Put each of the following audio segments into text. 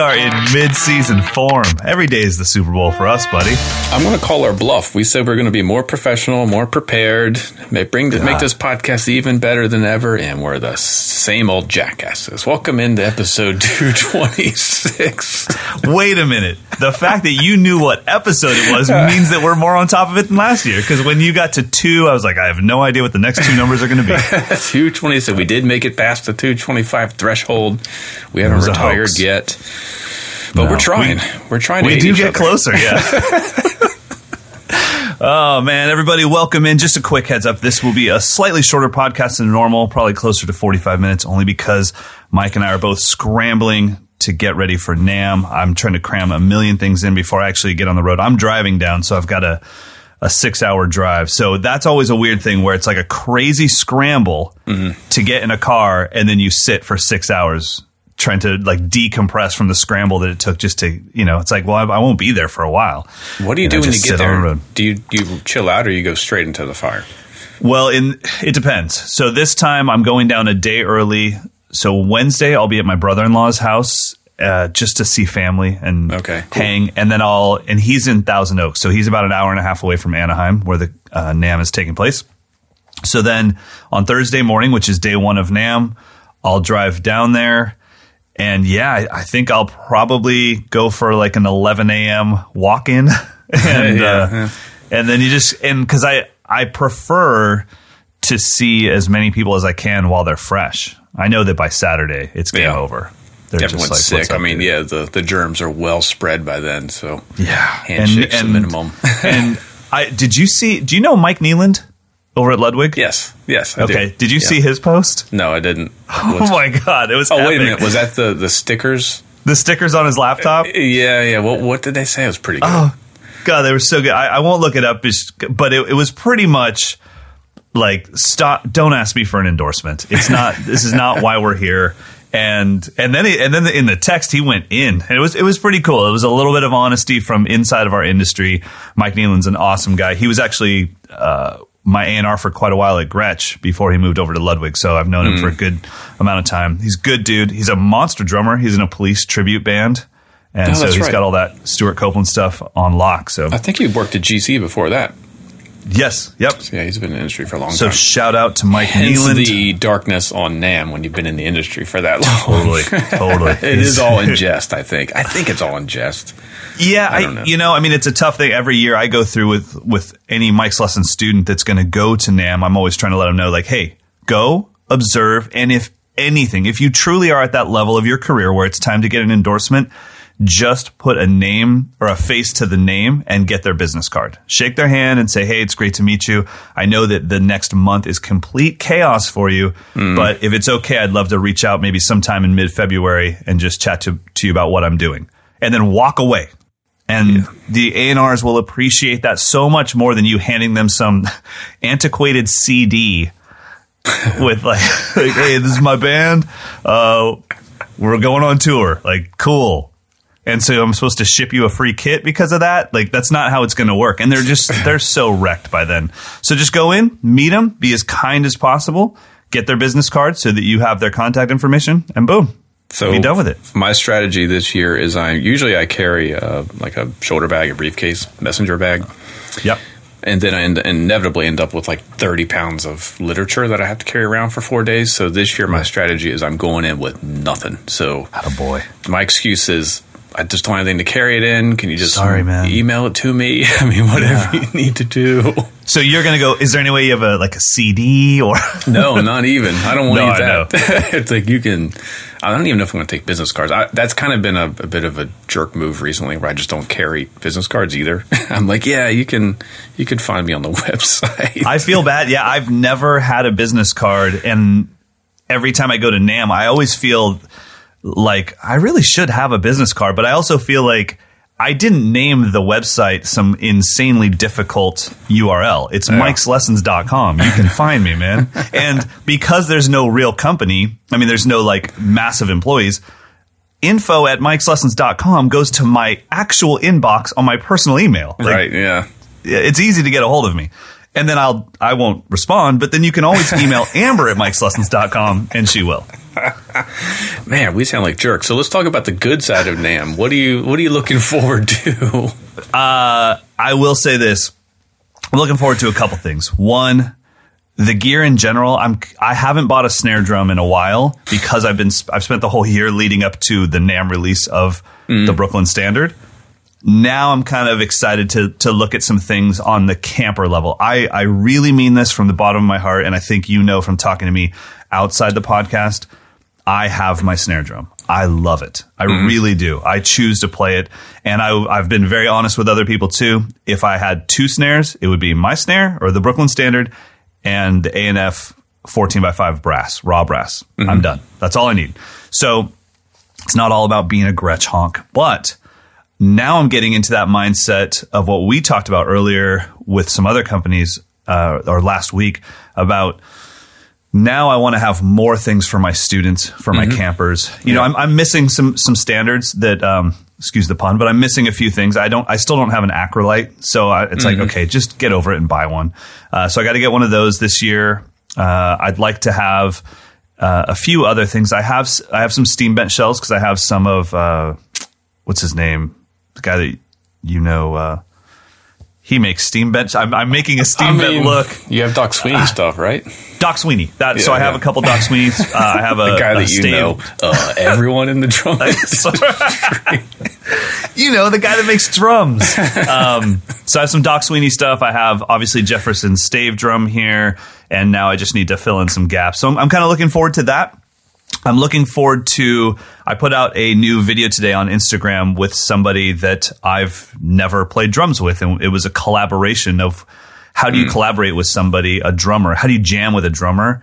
We are in mid-season form. Every day is the Super Bowl for us, buddy. I'm going to call our bluff. We said we're going to be more professional, more prepared, make, bring make this podcast even better than ever, and we're the same old jackasses. Welcome into episode 226. Wait a minute. The fact that you knew what episode it was means that we're more on top of it than last year. Because when you got to two, I was like, I have no idea what the next two numbers are going to be. 226. We did make it past the 225 threshold. We haven't retired yet. But No. we're trying. We- are trying to we do get other. closer, yeah. oh man, everybody, welcome in. Just a quick heads up: this will be a slightly shorter podcast than normal, probably closer to forty-five minutes, only because Mike and I are both scrambling to get ready for NAMM. I'm trying to cram a million things in before I actually get on the road. I'm driving down, so I've got a a six hour drive. So that's always a weird thing where it's like a crazy scramble mm-hmm. to get in a car and then you sit for six hours trying to like decompress from the scramble that it took just to, you know, it's like, well, I, I won't be there for a while. What do you do when you get on the there? Do you, do you chill out or you go straight into the fire? Well, in it depends. So this time I'm going down a day early. So Wednesday I'll be at my brother-in-law's house uh, just to see family and Okay, cool. hang, and then I'll and he's in Thousand Oaks, so he's about an hour and a half away from Anaheim, where the uh, NAMM is taking place. So then on Thursday morning, which is day one of NAMM, I'll drive down there. And yeah, I, think I'll probably go for like an 11 a.m. walk in. and, Yeah, uh, yeah. and then you just, and cause I, I prefer to see as many people as I can while they're fresh. I know that by Saturday it's game Yeah. over. They're Everyone's like, sick. I mean, dude?" yeah, the, the germs are well spread by then. So Yeah. handshakes the minimum. and I, did you see, do you know Mike Nealand over at Ludwig? yes, yes. I do. Okay. Did you Yeah. see his post? No, I didn't. Oh my God. It was Oh, wait a minute. Was that the the stickers? the stickers on his laptop? Yeah, yeah. What what did they say? It was pretty good. Oh, God, they were so good. I, I won't look it up, but it, it was pretty much like stop. Don't ask me for an endorsement. It's not. this is not why we're here. And and then he, and then in the text he went in. And it was it was pretty cool. It was a little bit of honesty from inside of our industry. Mike Nealand's an awesome guy. He was actually. Uh, my A&R for quite a while at Gretsch before he moved over to Ludwig. So I've known him hmm. for a good amount of time. He's a good dude. He's a monster drummer. He's in a police tribute band. And Oh, so he's right. got all that Stewart Copeland stuff on lock. So I think you worked at GC before that. Yes, yep. Yeah, he's been in the industry for a long So time. So shout out to Mike Hence Nealand. the darkness on NAMM when you've been in the industry for that long. Totally, totally. it is all in jest. I think. I think it's all in jest. Yeah, I, don't know. you know, I mean, it's a tough thing. Every year I go through with with any Mike's Lesson student that's going to go to NAMM. I'm always trying to let them know, like, hey, go observe, and if anything, if you truly are at that level of your career where it's time to get an endorsement, just put a name or a face to the name and get their business card. Shake their hand and say, hey, it's great to meet you. I know that the next month is complete chaos for you, but if it's okay, I'd love to reach out maybe sometime in mid February and just chat to, to you about what I'm doing. And then walk away and the A&Rs will appreciate that so much more than you handing them some antiquated CD with like, like, hey, this is my band. Uh, we're going on tour. Like, cool. And so I'm supposed to ship you a free kit because of that. Like, that's not how it's going to work. And they're just, they're so wrecked by then. So just go in, meet them, be as kind as possible, get their business card so that you have their contact information, and boom, So be done with it. My strategy this year is I usually I carry uh, like a shoulder bag, a briefcase, messenger bag, Yep. and then I end, inevitably end up with like 30 pounds of literature that I have to carry around for four days. So this year, my strategy is I'm going in with nothing. So a boy. my excuse is I just don't have anything to carry it in. Can you just Sorry, man. email it to me? I mean, whatever you need to do. So you're gonna go? Is there any way you have a like a CD or? No, not even. I don't want No, to I eat that. it's like you can. I don't even know if I'm to take business cards. I, that's kind of been a, a bit of a jerk move recently, where I just don't carry business cards either. I'm like, yeah, you can, you can find me on the website. I feel bad. Yeah, I've never had a business card, and every time I go to NAMM, I always feel like I really should have a business card, but I also feel like. I didn't name the website some insanely difficult URL. It's mikeslessons.com. You can find me, man. and because there's no real company, I mean, there's no like massive employees, info at mikeslessons.com goes to my actual inbox on my personal email. Like, right? Yeah. it's easy to get a hold of me. And then I'll I won't respond, but then you can always email Amber at mikeslessons.com and she will. Man, we sound like jerks. So let's talk about the good side of NAMM. What are you What are you looking forward to? Uh, I will say this: I'm looking forward to a couple things. One, the gear in general. I'm I haven't bought a snare drum in a while because I've been I've spent the whole year leading up to the NAMM release of the Brooklyn Standard. Now I'm kind of excited to to look at some things on the camper level. I I really mean this from the bottom of my heart, and I think you know from talking to me outside the podcast. I have my snare drum. I love it. I really do. I choose to play it. And I, I've been very honest with other people too. If I had two snares, it would be my snare or the Brooklyn Standard and the A&F 14 by 5 brass, raw brass. I'm done. That's all I need. So it's not all about being a Gretsch honk, but now I'm getting into that mindset of what we talked about earlier with some other companies uh, or last week about now I want to have more things for my students, for my campers. You know, I'm, I'm missing some some standards that, um, excuse the pun, but I'm missing a few things. I don't, I still don't have an acrolite, so I, it's like okay, just get over it and buy one. Uh, so I got to get one of those this year. Uh, I'd like to have uh, a few other things. I have I have some steam bent shells because I have some of uh, what's his name, the guy that you know. He makes steam bent. I'm, I'm making a steam bent look. You have Doc Sweeney stuff, right? Doc Sweeney. That, so Yeah, I have yeah. a couple Doc Sweeneys. Uh, I have a The guy a that you stave- know, uh, everyone in the drum. You know, the guy that makes drums. Um, so I have some Doc Sweeney stuff. I have obviously Jefferson's stave drum here, and now I just need to fill in some gaps. So I'm, I'm kind of looking forward to that. I'm looking forward to. I put out a new video today on Instagram with somebody that I've never played drums with, and it was a collaboration of how do you collaborate with somebody, a drummer? How do you jam with a drummer?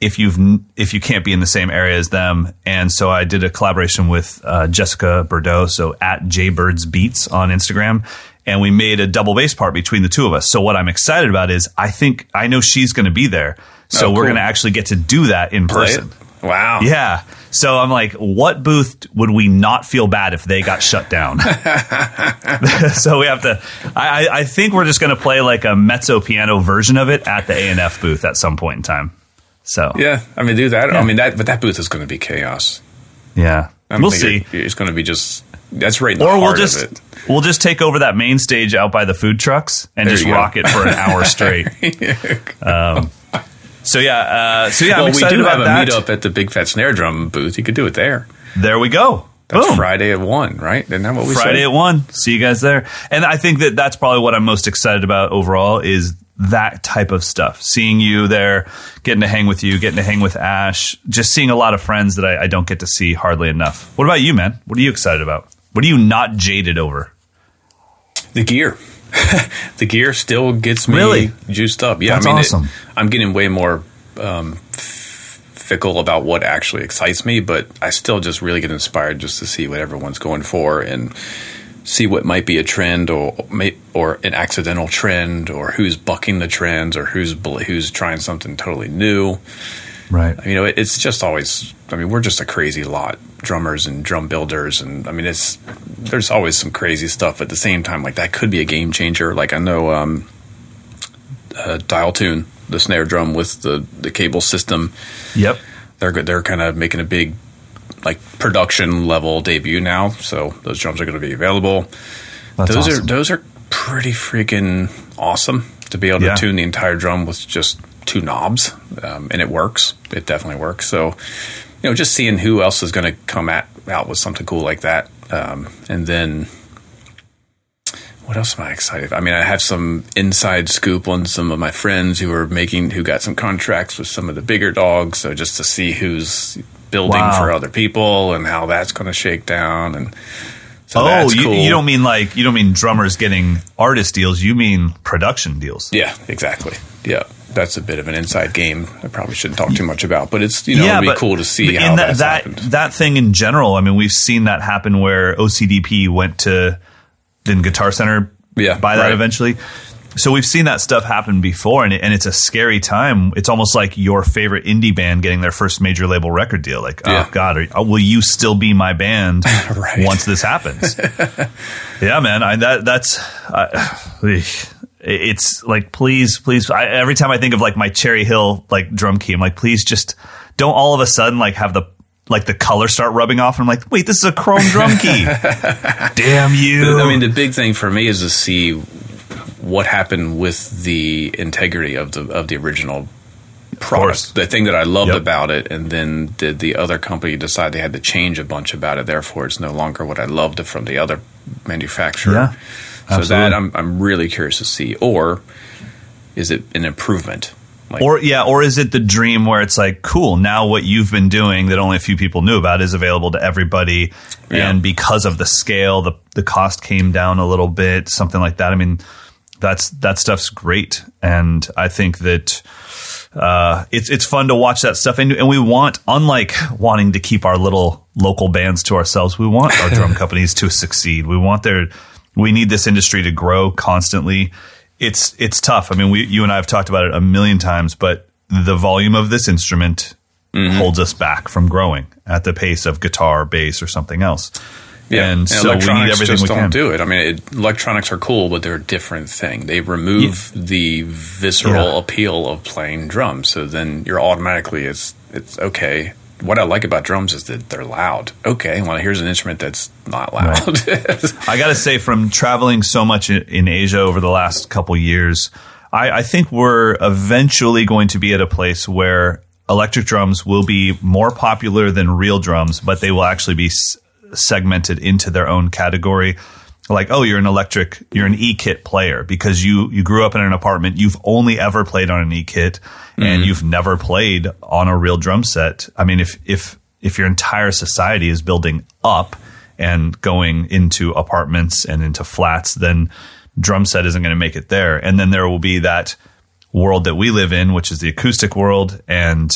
if you've if you can't be in the same area as them. And so I did a collaboration with uh, Jessica Bordeaux, so at Jaybirds Beats on Instagram, and we made a double bass part between the two of us. So what I'm excited about is I think I know she's going to be there, so Oh, we're going to actually get to do that in Play person. it? Wow. Yeah. So I'm like, what booth would we not feel bad if they got shut down? so we have to. I, I- think we're just going to play like a mezzo piano version of it at the A and F booth at some point in time. So Yeah, I mean, do that. Yeah. I mean, that, but that booth is going to be chaos. yeah, I we'll see. it- it's going to be just that's right in the Or we'll just we'll just take over that main stage out by the food trucks and There just rock it for an hour straight. Um, so yeah, uh, so yeah, I'm well, we do about have a that. meetup at the Big Fat Snare Drum booth. You could do it there. There we go. That's Boom. Friday at one, right? Isn't that what we said? Friday said? at one. See you guys there. And I think that that's probably what I'm most excited about overall is that type of stuff. Seeing you there, getting to hang with you, getting to hang with Ash, just seeing a lot of friends that I, I don't get to see hardly enough. What about you, man? What are you excited about? What are you not jaded over? The gear. the gear still gets me Really? juiced up. Yeah, That's I mean, it- awesome. I'm getting way more um, fickle about what actually excites me, but I still just really get inspired just to see what everyone's going for and see what might be a trend or or an accidental trend or who's bucking the trends or who's who's trying something totally new. Right. You know, it, it's just always. I mean, we're just a crazy lot, drummers and drum builders, and I mean, it's there's always some crazy stuff. At the same time, like that could be a game changer. Like I know, um, uh, Dial Tune, the snare drum with the the cable system, Yep. they're good. They're kind of making a big like production level debut now. So those drums are going to be available. That's those awesome. are those are pretty freaking awesome to be able Yeah. to tune the entire drum with just two knobs, um, and it works. It definitely works. So, you know, just seeing who else is going to come at out with something cool like that, um, and then what else am I excited? About? I mean, I have some inside scoop on some of my friends who are making who got some contracts with some of the bigger dogs. So just to see who's building Wow. for other people and how that's going to shake down and. So oh, you, cool. you don't mean like you don't mean drummers getting artist deals. You mean production deals. Yeah, exactly. Yeah, that's a bit of an inside game. I probably shouldn't talk too much about, but it's you know it'd be cool to see how that that, that thing in general. I mean, we've seen that happen where OCDP went to then Guitar Center Yeah, buy that right. eventually. So we've seen that stuff happen before, and, it, and it's a scary time. It's almost like your favorite indie band getting their first major label record deal. Like, Yeah. oh God, are, will you still be my band Right. once this happens? yeah, man. I, that that's. Uh, it's like please please I, every time i think of like my cherry hill like drum key i'm like please just don't all of a sudden like have the like the color start rubbing off. And I'm like, wait, this is a chrome drum key. Damn you! I mean, the big thing for me is to see what happened with the integrity of the of the original product. The thing that I loved yep. about it, and then did the other company decide they had to change a bunch about it? Therefore, it's no longer what I loved from the other manufacturer. Yeah, so that I'm I'm really curious to see. Or is it an improvement? Like, or yeah, or is it the dream where it's like, cool, now what you've been doing that only a few people knew about is available to everybody, yeah. and because of the scale, the the cost came down a little bit, something like that. I mean, that's that stuff's great, and I think that uh, it's it's fun to watch that stuff, and, and we want, unlike wanting to keep our little local bands to ourselves, we want our drum companies to succeed. We want their we need this industry to grow constantly it's it's tough. I mean, we you and I have talked about it a million times, but the volume of this instrument mm-hmm. holds us back from growing at the pace of guitar, bass, or something else. Yeah, and, and so everything just don't can. do it. I mean, it, electronics are cool, but they're a different thing. They remove yeah. the visceral yeah. appeal of playing drums. So then you're automatically it's it's okay what I like about drums is that they're loud. Okay, well, here's an instrument that's not loud. Right. I got to say, from traveling so much in Asia over the last couple years, I, I think we're eventually going to be at a place where electric drums will be more popular than real drums, but they will actually be s- segmented into their own category like, oh, you're an electric, you're an e-kit player because you you grew up in an apartment. You've only ever played on an e-kit, mm-hmm. and you've never played on a real drum set. I mean, if if if your entire society is building up and going into apartments and into flats, then drum set isn't going to make it there. And then there will be that world that we live in, which is the acoustic world, and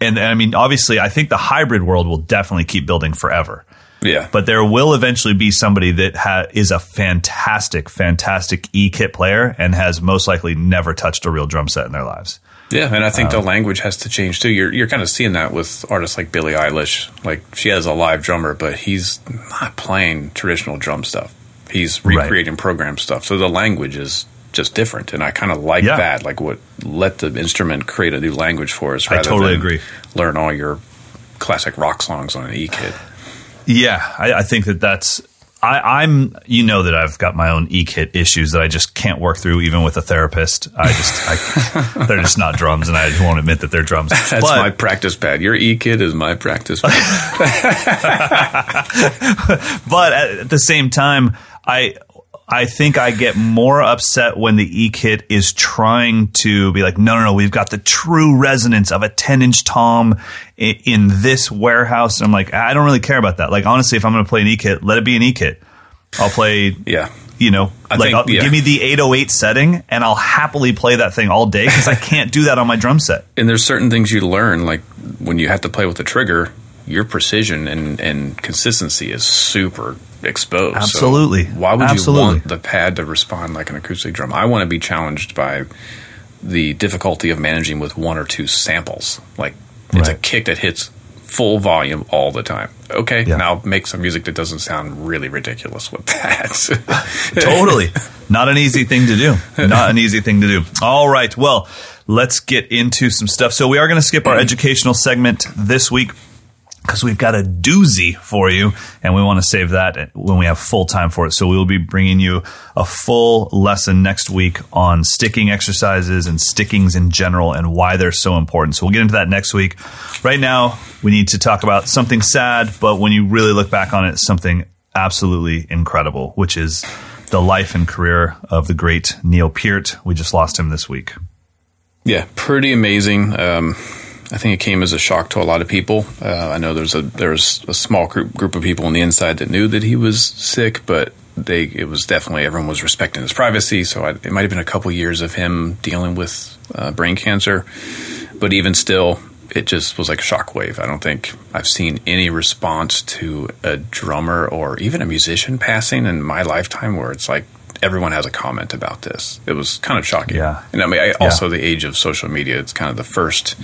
and, and I mean, obviously, I think the hybrid world will definitely keep building forever. Yeah. But there will eventually be somebody that ha- is a fantastic, fantastic e kit player and has most likely never touched a real drum set in their lives. Yeah, and I think um, the language has to change too. You're you're kind of seeing that with artists like Billie Eilish. Like she has a live drummer, but he's not playing traditional drum stuff. He's recreating right. program stuff. So the language is just different, and I kind of like yeah. that. Like what let the instrument create a new language for us. I totally agree. Learn all your classic rock songs on an e kit. Yeah, I, I think that that's I, am you know that I've got my own e-kit issues that I just can't work through even with a therapist. I just I, they're just not drums, and I won't admit that they're drums. That's but, my practice pad. Your e-kit is my practice pad. but at the same time, I I think I get more upset when the E kit is trying to be like, no, no, no, we've got the true resonance of a 10 inch tom in, in, this warehouse. And I'm like, I don't really care about that. Like, honestly, if I'm going to play an E kit, let it be an E kit. I'll play, yeah, you know, I like think, yeah. give me the 808 setting and I'll happily play that thing all day because I can't do that on my drum set. And there's certain things you learn, like when you have to play with the trigger, your precision and, and consistency is super exposed. Absolutely. So why would Absolutely. you want the pad to respond like an acoustic drum? I want to be challenged by the difficulty of managing with one or two samples. Like it's right. a kick that hits full volume all the time. Okay, yeah. now make some music that doesn't sound really ridiculous with that. totally. Not an easy thing to do. Not an easy thing to do. All right. Well, let's get into some stuff. So we are going to skip our mm-hmm. educational segment this week because we've got a doozy for you and we want to save that when we have full time for it. So we will be bringing you a full lesson next week on sticking exercises and stickings in general and why they're so important. So we'll get into that next week. Right now, we need to talk about something sad, but when you really look back on it, something absolutely incredible, which is the life and career of the great Neil Peart. We just lost him this week. Yeah, pretty amazing. Um, I think it came as a shock to a lot of people. Uh, I know there's a there's a small group group of people on the inside that knew that he was sick, but they it was definitely everyone was respecting his privacy. So I, it might have been a couple years of him dealing with uh, brain cancer, but even still, it just was like a shockwave. I don't think I've seen any response to a drummer or even a musician passing in my lifetime where it's like everyone has a comment about this. It was kind of shocking. Yeah. And I mean, I, also yeah. the age of social media, it's kind of the first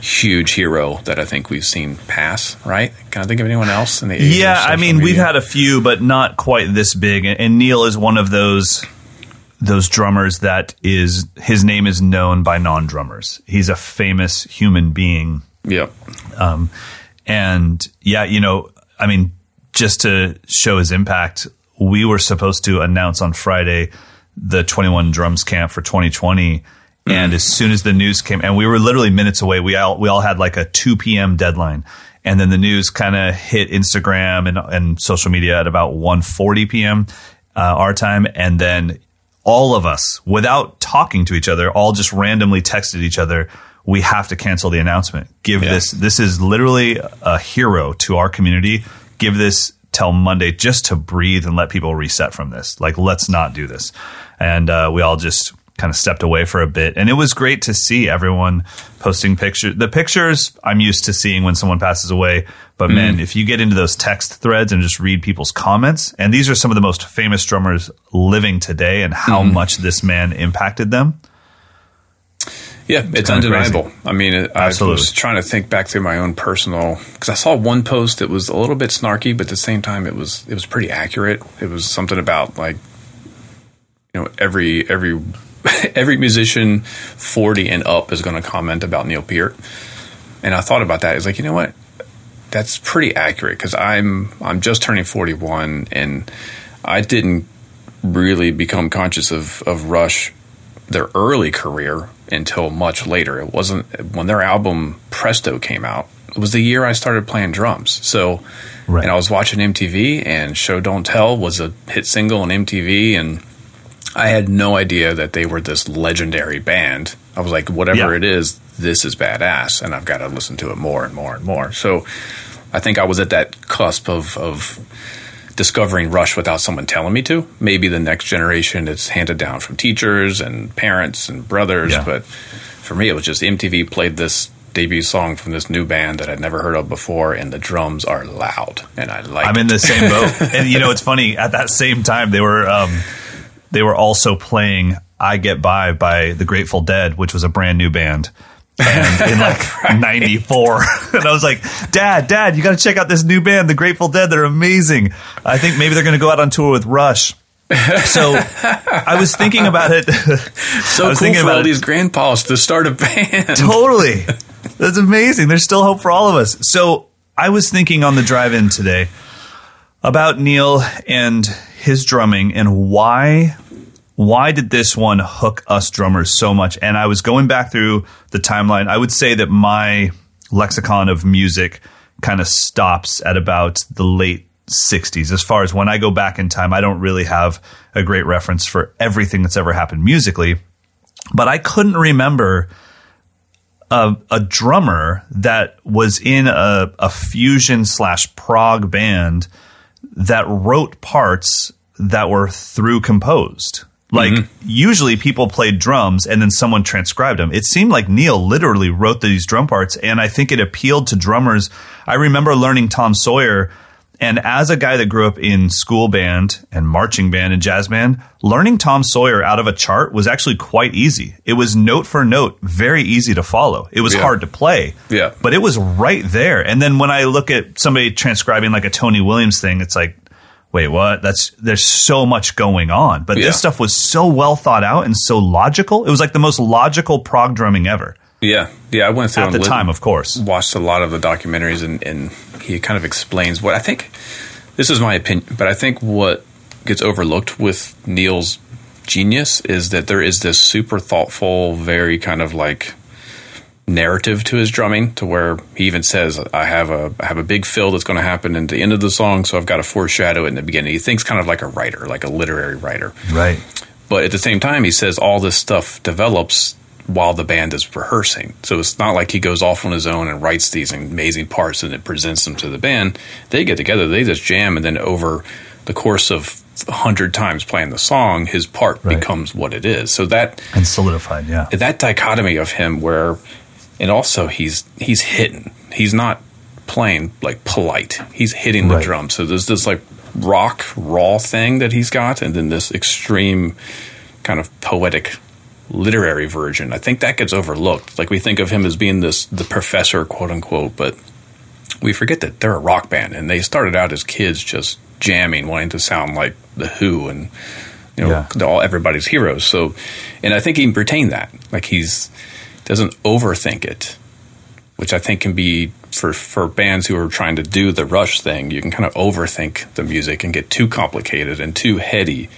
huge hero that I think we've seen pass, right? Can I think of anyone else in the age Yeah, I mean, media? we've had a few, but not quite this big. And, and Neil is one of those those drummers that is his name is known by non drummers. He's a famous human being. Yep. Um, And yeah, you know, I mean, just to show his impact, we were supposed to announce on Friday the 21 drums camp for 2020. Mm-hmm. And as soon as the news came, and we were literally minutes away, we all, we all had like a 2 p.m. deadline. And then the news kind of hit Instagram and, and social media at about 1.40 p.m. Uh, our time. And then all of us, without talking to each other, all just randomly texted each other, we have to cancel the announcement. Give yeah. this, this is literally a hero to our community. Give this till Monday just to breathe and let people reset from this. Like, let's not do this. And uh, we all just kind of stepped away for a bit. And it was great to see everyone posting pictures. The pictures I'm used to seeing when someone passes away. But mm. man, if you get into those text threads and just read people's comments, and these are some of the most famous drummers living today and how mm. much this man impacted them. Yeah, it's, it's undeniable. Crazy. I mean, I was trying to think back through my own personal because I saw one post that was a little bit snarky, but at the same time, it was it was pretty accurate. It was something about like you know every every every musician 40 and up is going to comment about Neil Peart. And I thought about that. It's like, you know what? That's pretty accurate because I'm I'm just turning 41 and I didn't really become conscious of, of Rush their early career until much later. It wasn't when their album Presto came out. It was the year I started playing drums. So, right. and I was watching MTV, and Show Don't Tell was a hit single on MTV, and I had no idea that they were this legendary band. I was like, whatever yeah. it is, this is badass, and I've got to listen to it more and more and more. So I think I was at that cusp of, of discovering Rush without someone telling me to. Maybe the next generation it's handed down from teachers and parents and brothers, yeah. but for me it was just MTV played this debut song from this new band that I'd never heard of before, and the drums are loud, and I like. I'm it. in the same boat, and you know it's funny. At that same time, they were um, they were also playing I Get By by the Grateful Dead, which was a brand new band. And in like 94 and i was like dad dad you got to check out this new band the grateful dead. They're amazing. I think maybe they're going to go out on tour with rush. So i was thinking about it. So cool for all it. these grandpas to start a band. Totally. That's amazing. There's still hope for all of us. So i was thinking on the drive in today about neil and his drumming and why why did this one hook us drummers so much? And I was going back through the timeline. I would say that my lexicon of music kind of stops at about the late 60s. As far as when I go back in time, I don't really have a great reference for everything that's ever happened musically. But I couldn't remember a, a drummer that was in a, a fusion slash prog band that wrote parts that were through composed. Like mm-hmm. usually people played drums and then someone transcribed them. It seemed like Neil literally wrote these drum parts and I think it appealed to drummers. I remember learning Tom Sawyer and as a guy that grew up in school band and marching band and jazz band, learning Tom Sawyer out of a chart was actually quite easy. It was note for note, very easy to follow. It was yeah. hard to play. Yeah. But it was right there. And then when I look at somebody transcribing like a Tony Williams thing, it's like wait, what? That's there's so much going on. But yeah. this stuff was so well thought out and so logical. It was like the most logical prog drumming ever. Yeah, yeah. I went through at the time, of course. Watched a lot of the documentaries, and, and he kind of explains what I think. This is my opinion, but I think what gets overlooked with Neil's genius is that there is this super thoughtful, very kind of like narrative to his drumming to where he even says I have a I have a big fill that's going to happen at the end of the song so I've got to foreshadow it in the beginning. He thinks kind of like a writer, like a literary writer. Right. But at the same time he says all this stuff develops while the band is rehearsing. So it's not like he goes off on his own and writes these amazing parts and it presents them to the band. They get together, they just jam and then over the course of a hundred times playing the song, his part right. becomes what it is. So that and solidified, yeah. That dichotomy of him where and also he's he's hitting. He's not playing like polite. He's hitting the right. drum. So there's this like rock raw thing that he's got, and then this extreme kind of poetic literary version. I think that gets overlooked. Like we think of him as being this the professor, quote unquote, but we forget that they're a rock band and they started out as kids just jamming, wanting to sound like the Who and you know yeah. all everybody's heroes. So, and I think he retained that. Like he's doesn't overthink it. which I think can be for for bands who are trying to do the Rush thing. You can kind of overthink the music and get too complicated and too heady.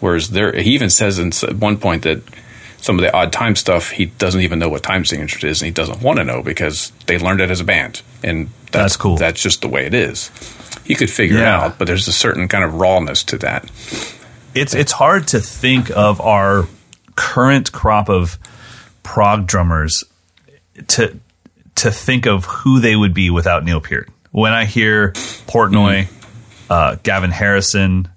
Whereas there, he even says in at one point that some of the odd time stuff he doesn't even know what time signature is, and he doesn't want to know because they learned it as a band, and that's, That's cool. That's just the way it is. He could figure it out, but there's a certain kind of rawness to that. it's it's hard to think of our current crop of prog drummers to to think of who they would be without Neil Peart. When I hear Portnoy, uh, Gavin Harrison,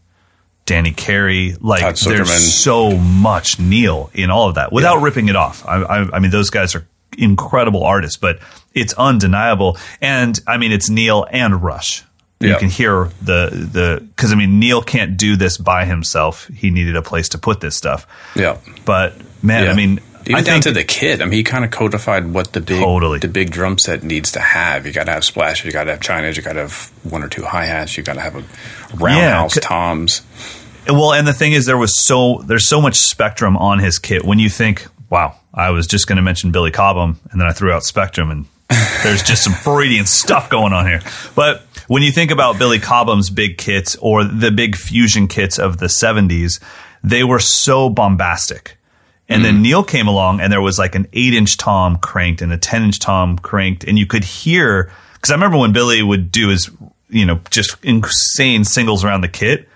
Danny Carey, like there's so much Neil in all of that without ripping it off. I, I, I mean, those guys are incredible artists, but it's undeniable. And I mean, it's Neil and Rush. You Yeah. can hear the the because I mean Neil can't do this by himself. He needed a place to put this stuff. Yeah. But man, Yeah. I mean, even I down think to the kit. I mean, he kind of codified what the big Totally. the big drum set needs to have. You got to have splashes. You got to have chinas. You got to have one or two hi hats. You got to have a roundhouse c- toms. well, and the thing is, there was so there's so much spectrum on his kit. When you think, wow, I was just going to mention Billy Cobham, and then I threw out Spectrum, and there's just some Freudian stuff going on here. But when you think about Billy Cobham's big kits or the big fusion kits of the 70s, they were so bombastic. And then hmm. Neil came along and there was like an eight inch tom cranked and a 10 inch tom cranked. And you could hear, because I remember when Billy would do his, you know, just insane singles around the kit,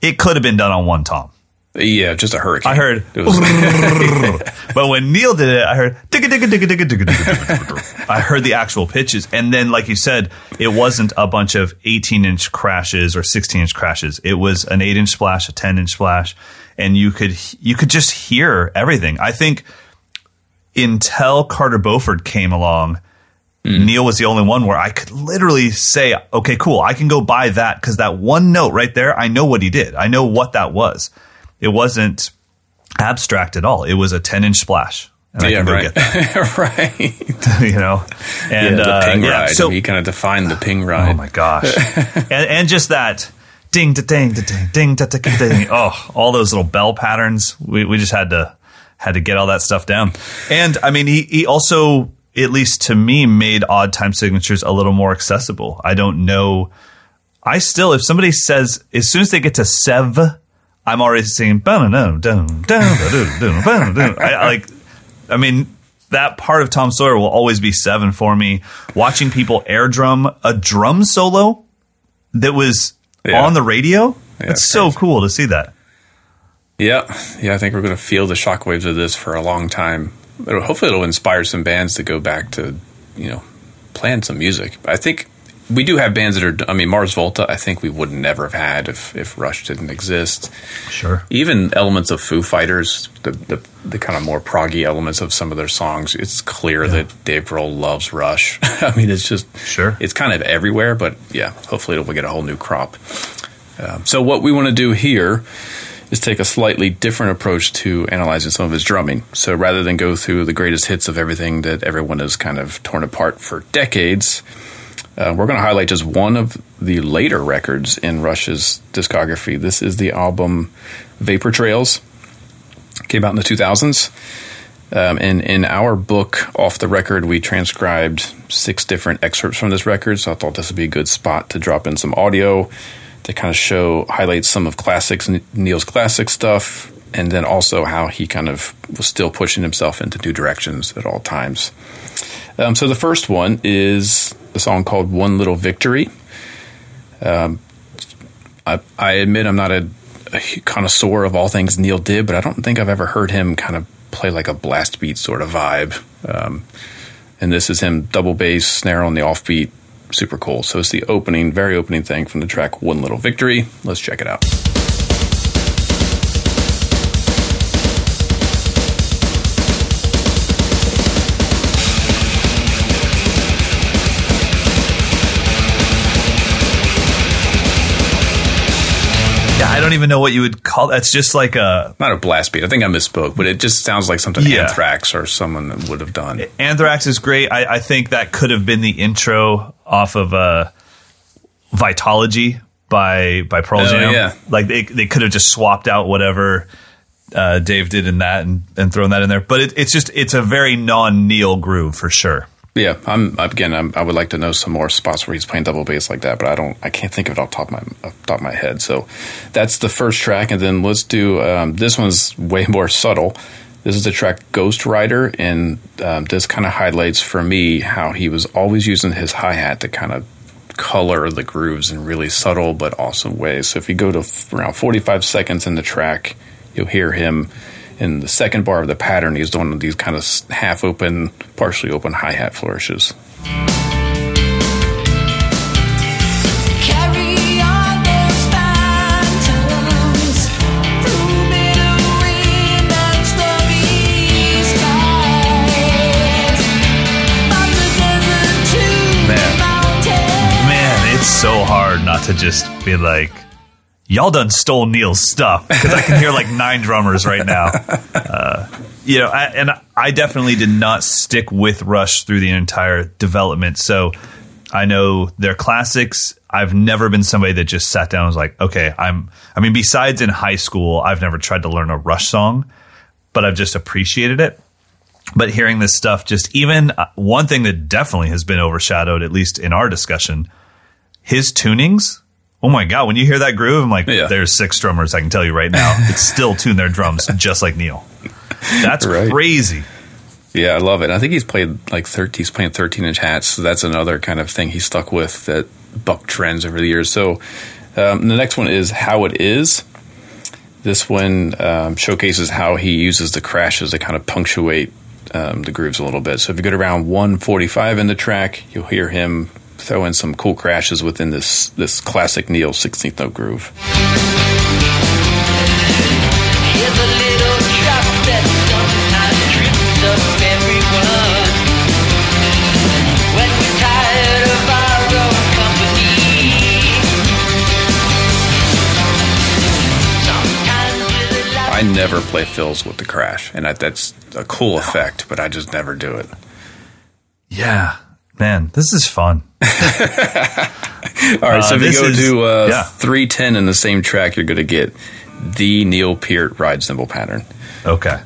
it could have been done on one tom. Yeah, just a hurricane. I heard, but when Neil did it, I heard digga digga digga digga digga digga digga. I heard the actual pitches, and then, like you said, it wasn't a bunch of 18 inch crashes or 16 inch crashes. It was an eight inch splash, a 10 inch splash, and you could you could just hear everything. I think until Carter Beauford came along. Neil was the only one where I could literally say, okay, cool, I can go buy that because that one note right there, I know what he did. I know what that was. It wasn't abstract at all. It was a 10 inch splash. And I yeah, right, get that, right. you know? And yeah, the uh, ping yeah, ride. So, he kind of defined the ping ride. oh my gosh. and, and just that ding, da, ding, da, ding, ding, da, da, ding. Oh, all those little bell patterns. We, we just had to, had to get all that stuff down. And I mean, he, he also, at least to me, made odd time signatures a little more accessible. I don't know. I still, if somebody says, as soon as they get to Sev, I'm already singing, "Dun, dun, dun, dun, dun, dun, dun, dun." I, I like, I mean, that part of Tom Sawyer will always be seven for me. Watching people air drum a drum solo that was Yeah. on the radio, Yeah, it's so crazy. cool to see that. Yeah, yeah. I think we're going to feel the shockwaves of this for a long time. It'll, hopefully, it'll inspire some bands to go back to, you know, playing some music. I think we do have bands that are. I mean, Mars Volta. I think we would never have had if if Rush didn't exist. Sure. Even elements of Foo Fighters, the the, the kind of more proggy elements of some of their songs. It's clear that Dave Grohl loves Rush. I mean, it's just Sure. It's kind of everywhere, but yeah, hopefully it'll get a whole new crop. Um, so what we want to do here is take a slightly different approach to analyzing some of his drumming. So rather than go through the greatest hits of everything that everyone has kind of torn apart for decades, uh, we're going to highlight just one of the later records in Rush's discography. This is the album Vapor Trails. Came out in the 2000s. Um, and in our book, Off the Record, we transcribed six different excerpts from this record. So I thought this would be a good spot to drop in some audio to kind of show, highlight some of classics, Neil's classic stuff, and then also how he kind of was still pushing himself into new directions at all times. Um, so the first one is a song called One Little Victory. Um, I, I admit I'm not a, a connoisseur of all things Neil did, but I don't think I've ever heard him kind of play like a blast beat sort of vibe. Um, and this is him double bass, snare on the offbeat. Super cool. So it's the opening, very opening thing from the track One Little Victory. Let's check it out. Yeah, I don't even know what you would call that's just like a Not a blast beat. I think I misspoke, but it just sounds like something Yeah. Anthrax or someone would have done. Anthrax is great. I, I think that could have been the intro off of uh, Vitology by by Pearl Oh, Jam. yeah. Like they they could have just swapped out whatever uh, Dave did in that and, and thrown that in there. But it, it's just it's a very non Neil groove for sure. Yeah, I'm again. I'm, i would like to know some more spots where he's playing double bass like that, but I don't. I can't think of it off top of my off top of my head. So that's the first track, and then let's do um, this one's way more subtle. This is the track Ghost Rider, and um, this kind of highlights for me how he was always using his hi hat to kind of color the grooves in really subtle but awesome ways. So if you go to around 45 seconds in the track, you'll hear him in the second bar of the pattern, he's doing these kind of half open, partially open hi hat flourishes. Man. Man, it's so hard not to just be like, y'all done stole Neil's stuff because I can hear like nine drummers right now. Uh, you know, I, and I definitely did not stick with Rush through the entire development. So I know their classics. I've never been somebody that just sat down and was like, okay, I'm, I mean, besides in high school, I've never tried to learn a Rush song, but I've just appreciated it. But hearing this stuff, just even uh, one thing that definitely has been overshadowed, at least in our discussion, his tunings oh my god, when you hear that groove, I'm like, yeah. there's six drummers. I can tell you right now, it's still tune their drums just like Neil. That's right. crazy. Yeah, I love it. I think he's played like 13, he's playing 13 inch hats. So that's another kind of thing he stuck with that buck trends over the years. So um, the next one is How It Is. This one um, showcases how he uses the crashes to kind of punctuate um, the grooves a little bit. So if you go to around 145 in the track, you'll hear him throw in some cool crashes within this this classic Neil 16th note groove. I never play fills with the crash, and I, that's a cool effect, but I just never do it. Yeah, man, this is fun. All right, so uh, if you go is, to uh, yeah. 310 in the same track, you're going to get the Neil Peart ride cymbal pattern. Okay.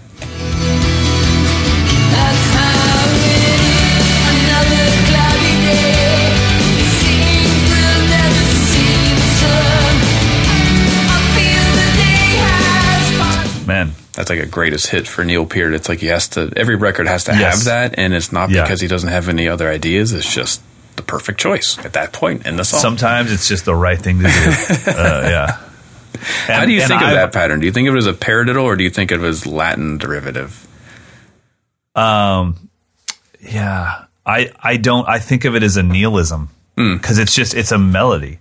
Man, that's like a greatest hit for Neil Peart. It's like he has to every record has to yes. have that, and it's not yeah. because he doesn't have any other ideas. It's just the perfect choice at that point in the song. Sometimes it's just the right thing to do. uh, yeah. And, How do you think of I've, that pattern? Do you think of it as a paradiddle or do you think of it as Latin derivative? Um, yeah, I I don't. I think of it as a Neilism because mm. it's just it's a melody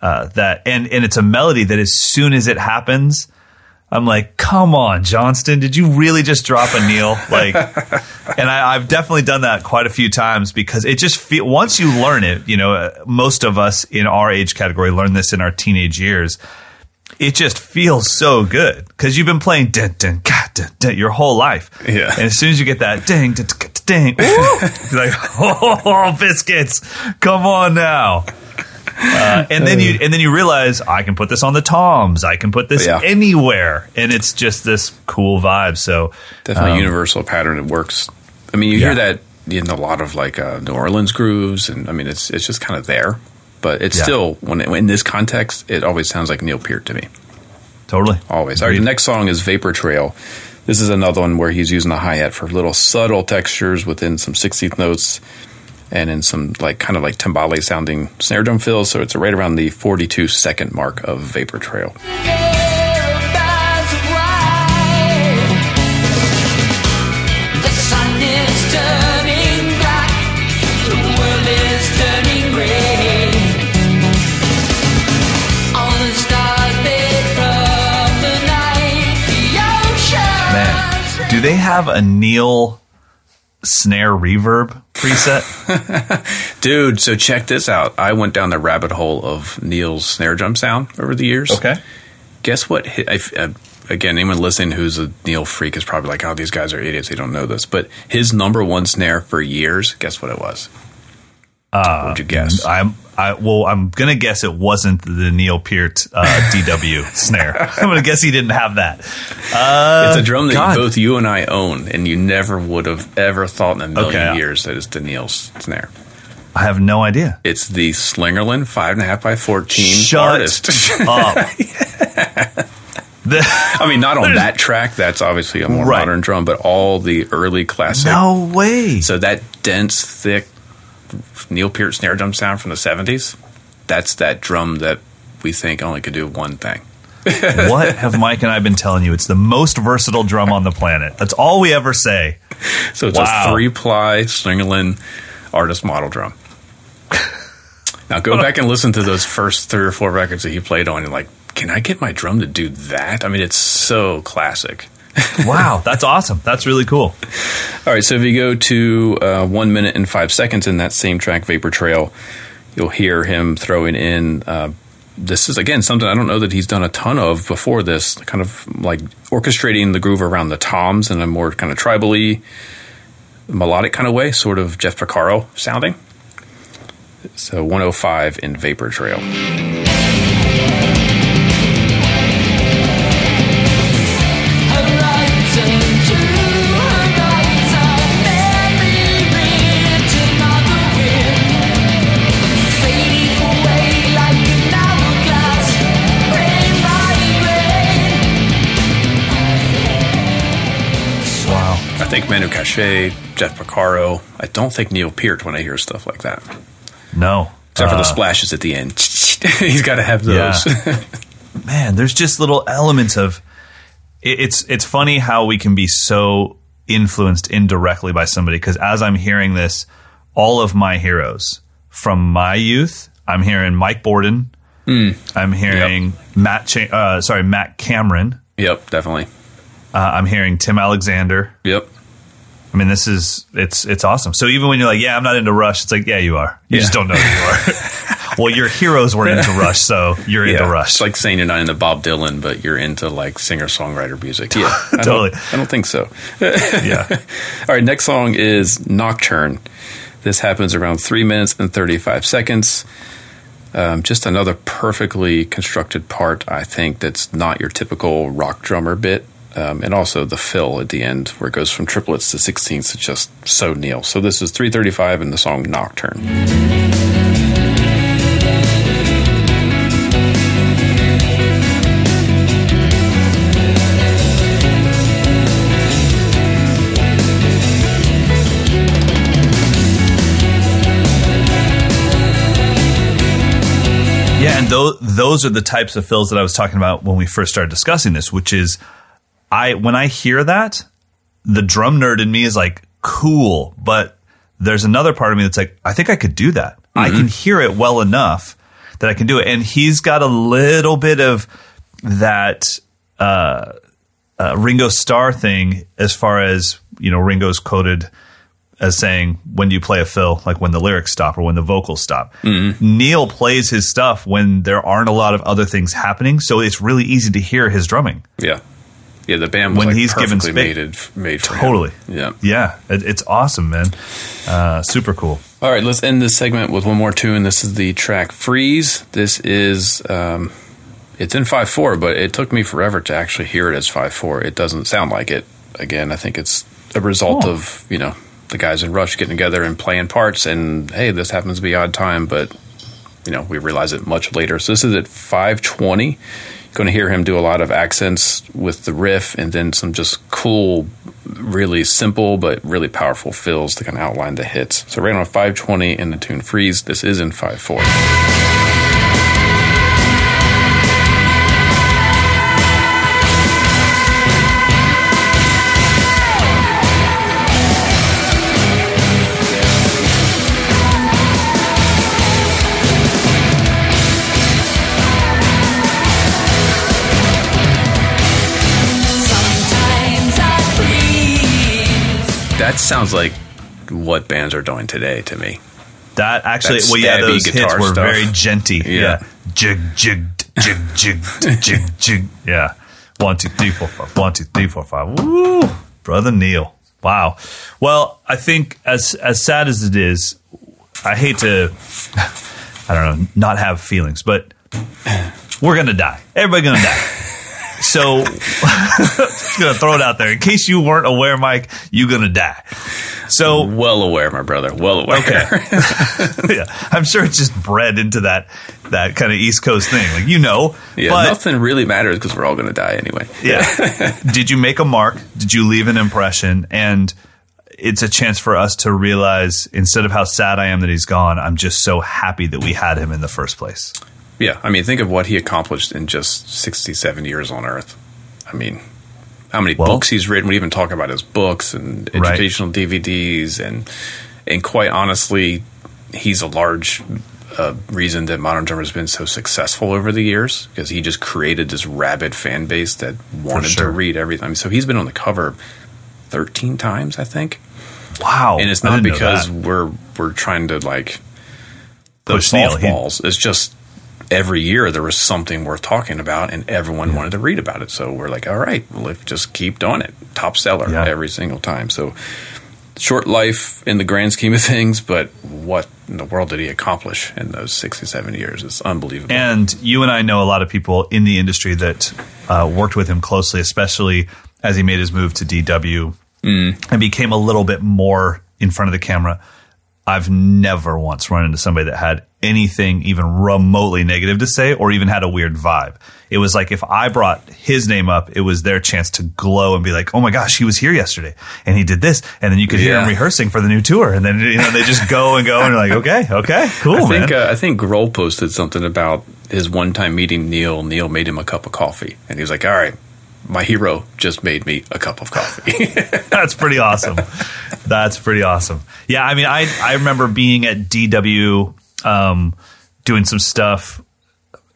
uh, that and and it's a melody that as soon as it happens, I'm like, come on, Johnston, did you really just drop a Neil? Like, and I, have definitely done that quite a few times because it just feel once you learn it, you know, most of us in our age category learn this in our teenage years. It just feels so good because you've been playing dun, dun, dun, dun, your whole life. Yeah. And as soon as you get that ding, ding, ding, you're like, oh, biscuits, come on now. Uh, and then you and then you realize I can put this on the toms. I can put this yeah. anywhere, and it's just this cool vibe. So definitely um, universal pattern. It works. I mean, you yeah. hear that in a lot of like uh, New Orleans grooves, and I mean, it's it's just kind of there. But it's yeah. still when it, in this context, it always sounds like Neil Peart to me. Totally, always. All right, the next song is Vapor Trail. This is another one where he's using the hi hat for little subtle textures within some 16th notes and in some like kind of like timbale sounding snare drum fills. So it's right around the 42 second mark of Vapor Trail. do they have a Neil snare reverb preset. Dude, so check this out. I went down the rabbit hole of Neil's snare drum sound over the years. Okay. Guess what? I, uh, again, anyone listening who's a Neil freak is probably like, oh, these guys are idiots. They don't know this. But his number one snare for years, guess what it was? Uh, What'd you guess? I'm I, well, I'm gonna guess it wasn't the Neil Peart uh, DW snare. I'm gonna guess he didn't have that. Uh, it's a drum that God. both you and I own, and you never would have ever thought in a million Okay. years that it's the Neil's snare. I have no idea. It's the Slingerland five and a half by fourteen Shut artist. up. The- I mean, not on that track. That's obviously a more Right. modern drum, but all the early classic. no way. So that dense, thick Neil Peart snare drum sound from the seventies. That's that drum that we think only could do one thing. what have Mike and I been telling you? It's the most versatile drum on the planet. That's all we ever say. So it's Wow. a three ply Slingerland artist model drum. now go back and listen to those first three or four records that he played on. And like, can I get my drum to do that? I mean, it's so classic. Wow, that's awesome. That's really cool. All right, so if you go to uh, one minute and five seconds in that same track, Vapor Trail, you'll hear him throwing in. Uh, this is again something I don't know that he's done a ton of before this, kind of like orchestrating the groove around the toms in a more kind of tribally, melodic kind of way, sort of Jeff Porcaro sounding. So 105 in Vapor Trail. Think Manu Katché, Jeff Porcaro. I don't think Neil Peart when I hear stuff like that. No. Except for the Uh, splashes at the end. He's got to have those. Yeah. man, there's just little elements of it's it's funny how we can be so influenced indirectly by somebody because as I'm hearing this, all of my heroes from my youth, I'm hearing Mike Bordin, I'm hearing Matt, Cha- uh, sorry Matt Cameron, yep, definitely. uh, I'm hearing Tim Alexander. Yep. I mean, this is it's it's awesome. So even when you're like, yeah, I'm not into Rush, it's like, yeah, you are. You Yeah. just don't know who you are. well, your heroes were into Rush, so you're into Rush. It's like saying you're not into Bob Dylan, but you're into like singer songwriter music. Yeah. I don't- Totally. I don't think so. yeah. All right, next song is Nocturne. This happens around three minutes and 35 seconds. Um, just another perfectly constructed part, I think, that's not your typical rock drummer bit. Um, and also the fill at the end, where it goes from triplets to sixteenths, it's just so Neil. So this is 335 and the song Nocturne. Yeah, and those those are the types of fills that I was talking about when we first started discussing this, which is I when I hear that, the drum nerd in me is like cool, but there's another part of me that's like I think I could do that. I can hear it well enough that I can do it. And he's got a little bit of that uh, uh, Ringo Starr thing as far as, you know, Ringo's quoted as saying, when do you play a fill? Like when the lyrics stop or when the vocals stop. Neil plays his stuff when there aren't a lot of other things happening. So it's really easy to hear his drumming. Yeah. Yeah, the band was When like he's given perfectly spa- made, made for him. Totally. Yeah. Yeah. It, it's awesome, man. Uh, super cool. All right, let's end this segment with one more tune. This is the track "Freeze." This is um, it's in five four, but it took me forever to actually hear it as five four. It doesn't sound like it. Again, I think it's a result Oh. of you know the guys in Rush getting together and playing parts. And hey, this happens to be odd time, but you know we realize it much later. So this is at five twenty going to hear him do a lot of accents with the riff and then some just cool, really simple but really powerful fills to kind of outline the hits. So, right on 520 in the tune Freeze. This is in 5 4. That sounds like what bands are doing today to me. That actually, That well, yeah, those hits were stuff. very djenty. Yeah. Yeah. Jig, jig, jig, jig, jig, jig. Yeah. One, two, three, four, five. One, two, three, four, five. Woo. Brother Neil. Wow. Well, I think as as sad as it is, I hate to I don't know, not have feelings, but we're gonna die. Everybody gonna die. So, just gonna throw it out there in case you weren't aware, Mike. You're gonna die. So, Well aware, my brother. Well aware. Okay. yeah, I'm sure it's just bred into that that kind of East Coast thing. Like you know, yeah, but nothing really matters because we're all going to die anyway. yeah. Did you make a mark? Did you leave an impression? And it's a chance for us to realize instead of how sad I am that he's gone, I'm just so happy that we had him in the first place. Yeah, I mean, think of what he accomplished in just 67 years on Earth. I mean, how many Well- books he's written. We even talk about his books and Right. educational DVDs, and and quite honestly, he's a large uh, reason that Modern Drummer has been so successful over the years because he just created this rabid fan base that wanted sure. to read everything. So he's been on the cover 13 times, I think, Wow. and it's not because we're we're trying to like the Push Neil. He- softballs. It's just every year there was something worth talking about, and everyone wanted to read about it. So we're like, all right, well, let's just keep doing it. Top seller Yeah. every single time. So short life in the grand scheme of things, but what in the world did he accomplish in those sixty-seven years? It's unbelievable. And you and I know a lot of people in the industry that uh, worked with him closely, especially as he made his move to DW and became a little bit more in front of the camera. I've never once run into somebody that had anything even remotely negative to say or even had a weird vibe. It was like if I brought his name up, it was their chance to glow and be like, "Oh my gosh, he was here yesterday and he did this." And then you could hear him rehearsing for the new tour and then you know they just go and go and you're like, "Okay, okay, cool, I think man." uh, I think Grohl posted something about his one time meeting Neil. Neil made him a cup of coffee, and he was like, "All right, my hero just made me a cup of coffee." That's pretty awesome. That's pretty awesome. Yeah, I mean, I I remember being at DW, um, doing some stuff.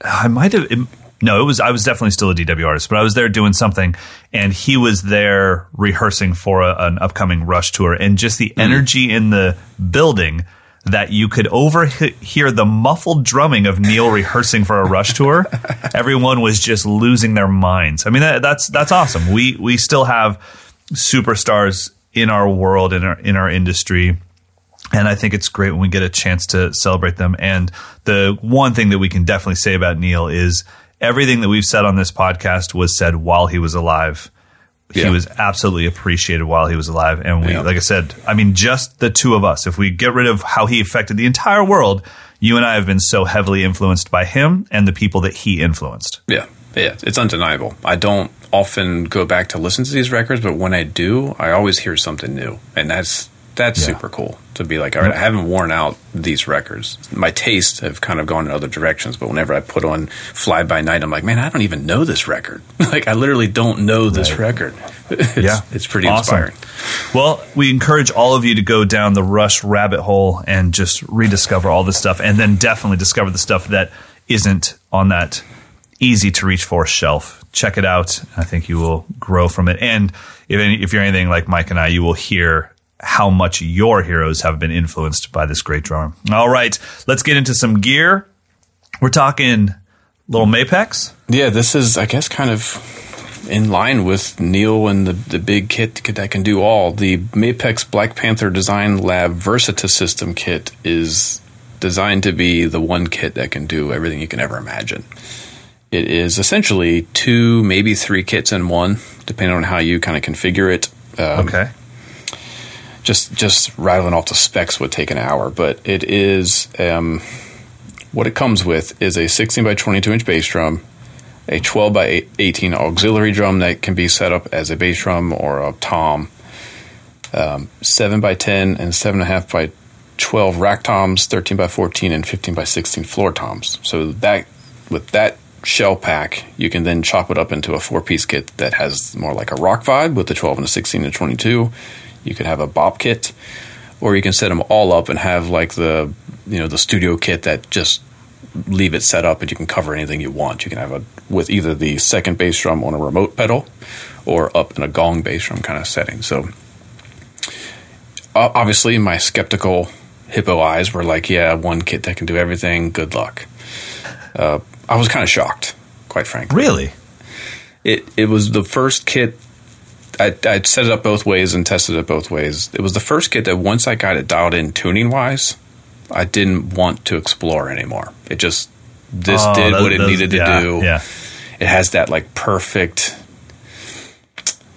I might have. it- no, it was. I was definitely still a DW artist, but I was there doing something, and he was there rehearsing for a, an upcoming Rush tour, and just the energy in the building that you could overhear the muffled drumming of Neil rehearsing for a Rush tour. Everyone was just losing their minds. I mean, that, that's that's awesome. We we still have superstars in our world in our in our industry. And I think it's great when we get a chance to celebrate them. And the one thing that we can definitely say about Neil is everything that we've said on this podcast was said while he was alive. He was absolutely appreciated while he was alive. And we, Yeah. like I said, I mean, just the two of us, if we get rid of how he affected the entire world, you and I have been so heavily influenced by him and the people that he influenced. Yeah, yeah, it's undeniable. I don't often go back to listen to these records, but when I do, I always hear something new, and that's that's Yeah. super cool to be like, all right, I haven't worn out these records. My tastes have kind of gone in other directions, but whenever I put on Fly By Night, I'm like, man, I don't even know this record. like, I literally don't know this Right. record. It's, Yeah. it's pretty Awesome. inspiring. Well, we encourage all of you to go down the Rush rabbit hole and just rediscover all this stuff, and then definitely discover the stuff that isn't on that easy to reach for shelf. Check it out. I think you will grow from it. And if, any, if you're anything like Mike and I, you will hear how much your heroes have been influenced by this great drummer. All right, let's get into some gear. We're talking little Mapex. Yeah, this is, I guess, kind of in line with Neil and the, the big kit that can do all. The Mapex Black Panther Design Lab Versatus System kit is designed to be the one kit that can do everything you can ever imagine. It is essentially two, maybe three kits in one, depending on how you kind of configure it. Um, Okay. Just just rattling off the specs would take an hour, but it is um, what it comes with is a 16 by 22 inch bass drum, a 12 by 18 auxiliary drum that can be set up as a bass drum or a tom, um, 7 by 10 and 7.5 by 12 rack toms, 13 by 14 and 15 by 16 floor toms. So that with that shell pack, you can then chop it up into a four piece kit that has more like a rock vibe with the 12 and a 16 and 22. You could have a bop kit, or you can set them all up and have like the you know the studio kit that just leave it set up and you can cover anything you want. You can have a with either the second bass drum on a remote pedal or up in a gong bass drum kind of setting. So obviously my skeptical hippo eyes were like, yeah, one kit that can do everything. Good luck. Uh, I was kind of shocked, quite frankly. Really? It it was the first kit. I I set it up both ways and tested it both ways. It was the first kit that once I got it dialed in tuning wise, I didn't want to explore anymore. It just this Oh, did those- what it those- needed to yeah, do. Yeah. It has that like perfect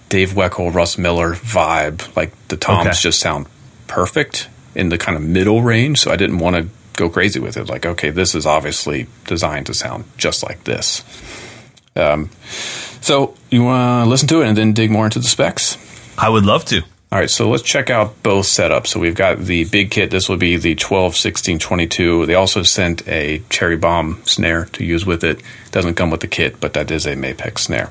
Dave Weckl, Russ Miller vibe. Like the toms Okay. just sound perfect in the kind of middle range. So I didn't want to go crazy with it. Like, okay, this is obviously designed to sound just like this. Um, so you want to listen to it and then dig more into the specs? I would love to. All right, so let's check out both setups. So we've got the big kit. This will be the 12, 16, 22. They also sent a cherry bomb snare to use with it. Doesn't come with the kit, but that is a Mapex snare.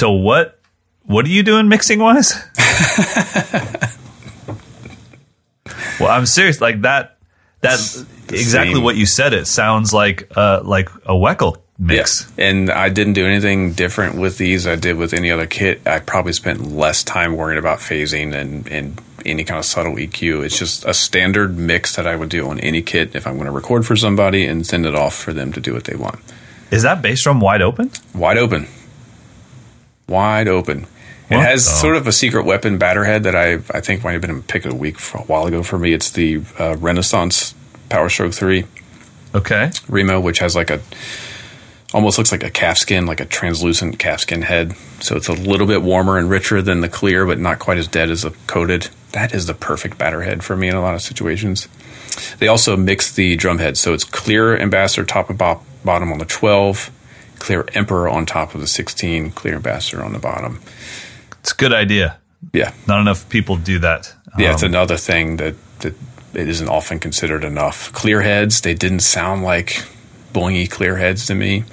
So what what are you doing mixing wise? well, I'm serious. Like that that exactly same. what you said. It sounds like uh like a Weckl mix. Yeah. And I didn't do anything different with these I did with any other kit. I probably spent less time worrying about phasing and, and any kind of subtle EQ. It's just a standard mix that I would do on any kit if I'm going to record for somebody and send it off for them to do what they want. Is that bass drum wide open? Wide open. Wide open. It has the- sort of a secret weapon batter head that I I think might have been a pick of the week for a while ago for me. It's the uh, Renaissance Power Stroke 3 Okay. Remo, which has like a almost looks like a calfskin, like a translucent calfskin head. So it's a little bit warmer and richer than the clear, but not quite as dead as the coated. That is the perfect batter head for me in a lot of situations. They also mix the drum head, so it's clear ambassador top and bo- bottom on the 12, clear emperor on top of the 16, clear ambassador on the bottom. It's a good idea. Yeah, Not enough people do that. yeah, it's Um, another thing that that it isn't often considered enough. Clear heads, they didn't sound like boingy clear heads to me.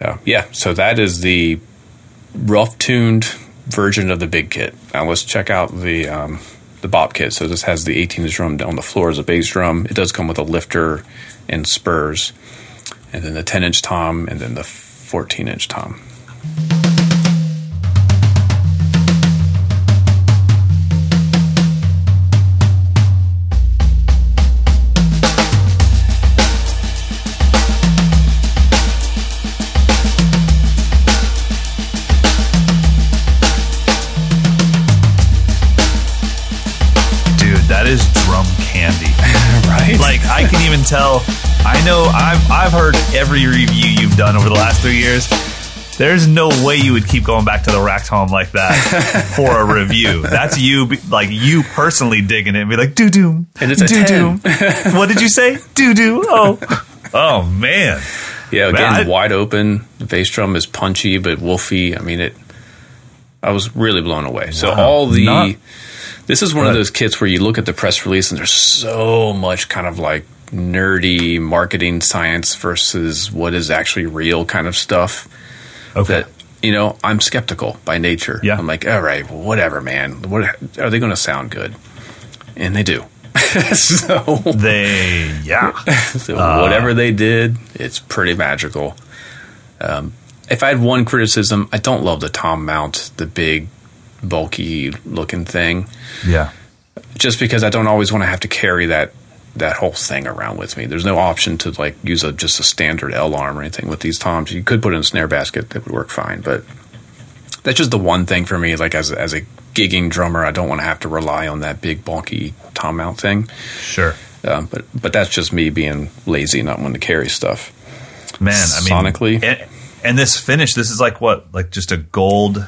Uh, yeah, so that is the rough tuned version of the big kit. Now let's check out the um, the bop kit. So this has the 18 inch drum on the floor as a bass drum. It does come with a lifter and spurs, and then the 10 inch tom, and then the 14 inch tom. dude, that is drum candy. Right? like I can even tell. I know I've I've heard every review you've done over the last three years. There's no way you would keep going back to the rack tom like that for a review. That's you, like you personally digging it and be like, doo doo, And it's a doo doo. What did you say? Doo doo. Oh, oh man. Yeah, again, Man, I- wide open. The bass drum is punchy but wolfy. I mean, it. I was really blown away. So Wow. all the. Not- this is one of those kits where you look at the press release and there's so much kind of like nerdy marketing science versus what is actually real kind of stuff Okay. that you know I'm skeptical by nature. Yeah. I'm like, all right, well, whatever, man. What are they going to sound good? And they do. so they yeah. so whatever they did, it's pretty magical. Um, if I had one criticism, I don't love the tom mount, the big, bulky looking thing, Yeah. just because I don't always want to have to carry that that whole thing around with me. There's no option to like use a just a standard L arm or anything with these toms. You could put in a snare basket that would work fine, but that's just the one thing for me. Like as a, as a gigging drummer, I don't want to have to rely on that big bulky tom mount thing. Sure. Um, but but that's just me being lazy, not wanting to carry stuff. Man, I mean Sonically. and, and this finish, this is like what? Like just a gold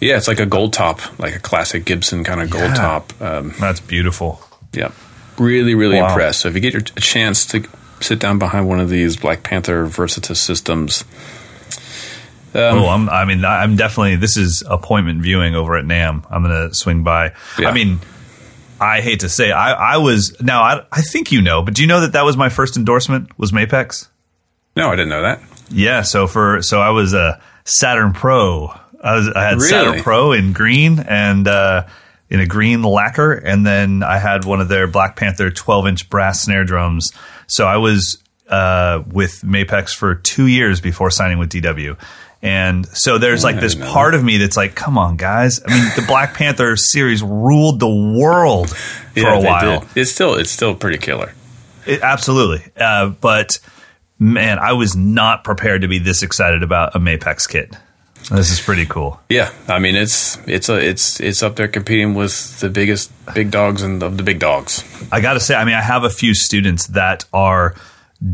Yeah, it's like a gold top, like a classic Gibson kind of gold Yeah. top. Um, that's beautiful. yeah, really, really Wow. impressed. So if you get your, a chance to sit down behind one of these Black Panther Versatus systems, Um, oh, I'm, I mean, I'm definitely. This is appointment viewing over at NAMM. I'm gonna swing by. Yeah. I mean, I hate to say, I, I was now. I, I think you know, but do you know that that was my first endorsement was Mapex? no, I didn't know that. Yeah. So for so I was a Saturn Pro. I was I had Really? Saturn Pro in green and uh, in a green lacquer, and then I had one of their Black Panther 12 inch brass snare drums. So I was uh, with Mapex for two years before signing with DW, And so there's like this part of me that's like, come on, guys. I mean, the Black Panther series ruled the world for Yeah, a while. did. It's still it's still pretty killer. It- absolutely. Uh, but man, I was not prepared to be this excited about a Mapex kit. This is pretty cool. Yeah, I mean it's it's a it's it's up there competing with the biggest big dogs and of the big dogs. I got to say, I mean, I have a few students that are